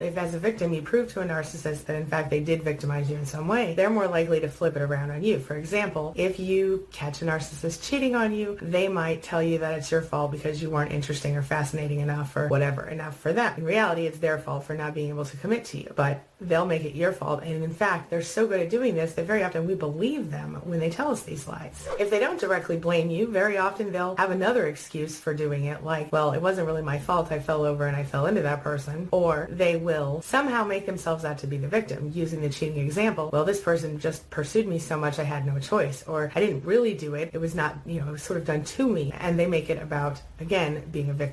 If as a victim you prove to a narcissist that in fact they did victimize you in some way, they're more likely to flip it around on you. For example, if you catch a narcissist cheating on you, they might tell you that it's your fault because you weren't interesting or fascinating enough or whatever enough for them. In reality, it's their fault for not being able to commit to you. But they'll make it your fault. And in fact, they're so good at doing this that very often we believe them when they tell us these lies. If they don't directly blame you, very often they'll have another excuse for doing it, like, well, it wasn't really my fault. I fell over and I fell into that person. Or they will somehow make themselves out to be the victim using the cheating example. Well, this person just pursued me so much I had no choice. Or I didn't really do it. It was not, you know, it was sort of done to me. And they make it about, again, being a victim.